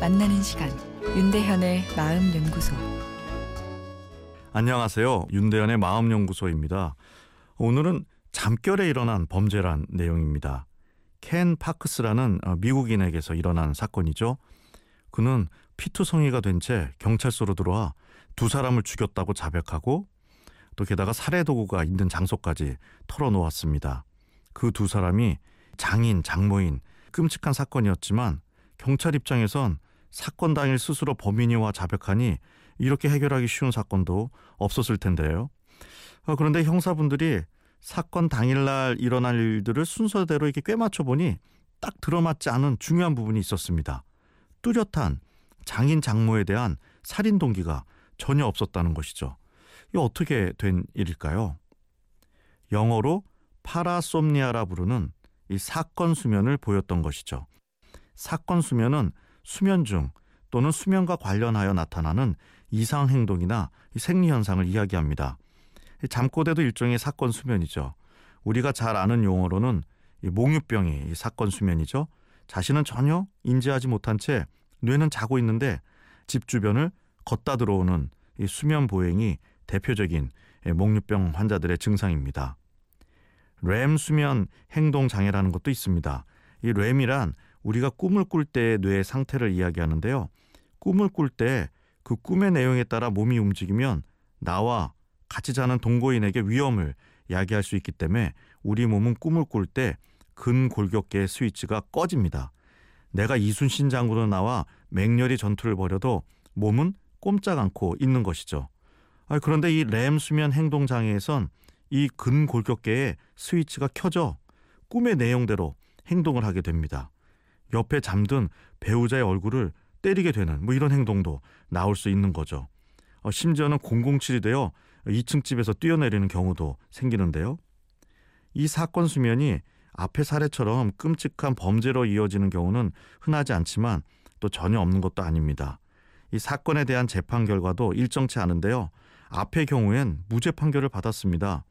만나는 시간 윤대현의 마음 연구소 안녕하세요. 윤대현의 마음 연구소입니다. 오늘은 잠결에 일어난 범죄란 내용입니다. 켄 파크스라는 어, 미국인에게서 일어난 사건이죠. 그는 피투성이가 된 채 경찰서로 들어와 두 사람을 죽였다고 자백하고 또 게다가 살해 도구가 있는 장소까지 털어놓았습니다. 그 두 사람이 장인, 장모인 끔찍한 사건이었지만 경찰 입장에선 사건 당일 스스로 범인이와 자백하니 이렇게 해결하기 쉬운 사건도 없었을 텐데요. 어, 그런데 형사분들이 사건 당일날 일어날 일들을 순서대로 이렇게 꿰맞춰 보니 딱 들어맞지 않은 중요한 부분이 있었습니다. 뚜렷한 장인 장모에 대한 살인 동기가 전혀 없었다는 것이죠. 이 어떻게 된 일일까요? 영어로 파라솜니아라 부르는 이 사건 수면을 보였던 것이죠. 사건 수면은 수면 중 또는 수면과 관련하여 나타나는 이상 행동이나 생리 현상을 이야기합니다. 잠꼬대도 일종의 사건 수면이죠. 우리가 잘 아는 용어로는 몽유병이 사건 수면이죠. 자신은 전혀 인지하지 못한 채 뇌는 자고 있는데 집 주변을 걷다 들어오는 이 수면 보행이 대표적인 몽유병 환자들의 증상입니다. 램 수면 행동 장애라는 것도 있습니다. 이 램이란 우리가 꿈을 꿀 때의 뇌의 상태를 이야기하는데요. 꿈을 꿀 때 그 꿈의 내용에 따라 몸이 움직이면 나와 같이 자는 동거인에게 위험을 야기할 수 있기 때문에 우리 몸은 꿈을 꿀 때 근골격계의 스위치가 꺼집니다. 내가 이순신 장군으로 나와 맹렬히 전투를 벌여도 몸은 꼼짝 않고 있는 것이죠. 그런데 이 램 수면 행동 장애에선 이 근골격계의 스위치가 켜져 꿈의 내용대로 행동을 하게 됩니다. 옆에 잠든 배우자의 얼굴을 때리게 되는 뭐 이런 행동도 나올 수 있는 거죠. 어, 심지어는 007이 되어 2층 집에서 뛰어내리는 경우도 생기는데요. 이 사건 수면이 앞의 사례처럼 끔찍한 범죄로 이어지는 경우는 흔하지 않지만 또 전혀 없는 것도 아닙니다. 이 사건에 대한 재판 결과도 일정치 않은데요. 앞의 경우엔 무죄 판결을 받았습니다.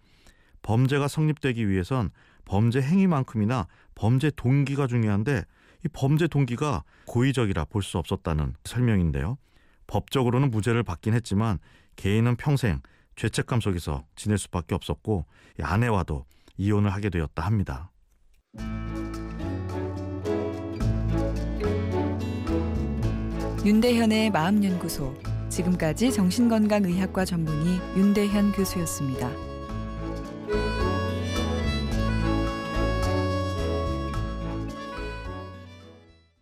범죄가 성립되기 위해선 범죄 행위만큼이나 범죄 동기가 중요한데 이 범죄 동기가 고의적이라 볼 수 없었다는 설명인데요. 법적으로는 무죄를 받긴 했지만 개인은 평생 죄책감 속에서 지낼 수밖에 없었고 아내와도 이혼을 하게 되었다 합니다. 윤대현의 마음연구소 지금까지 정신건강의학과 전문의 윤대현 교수였습니다.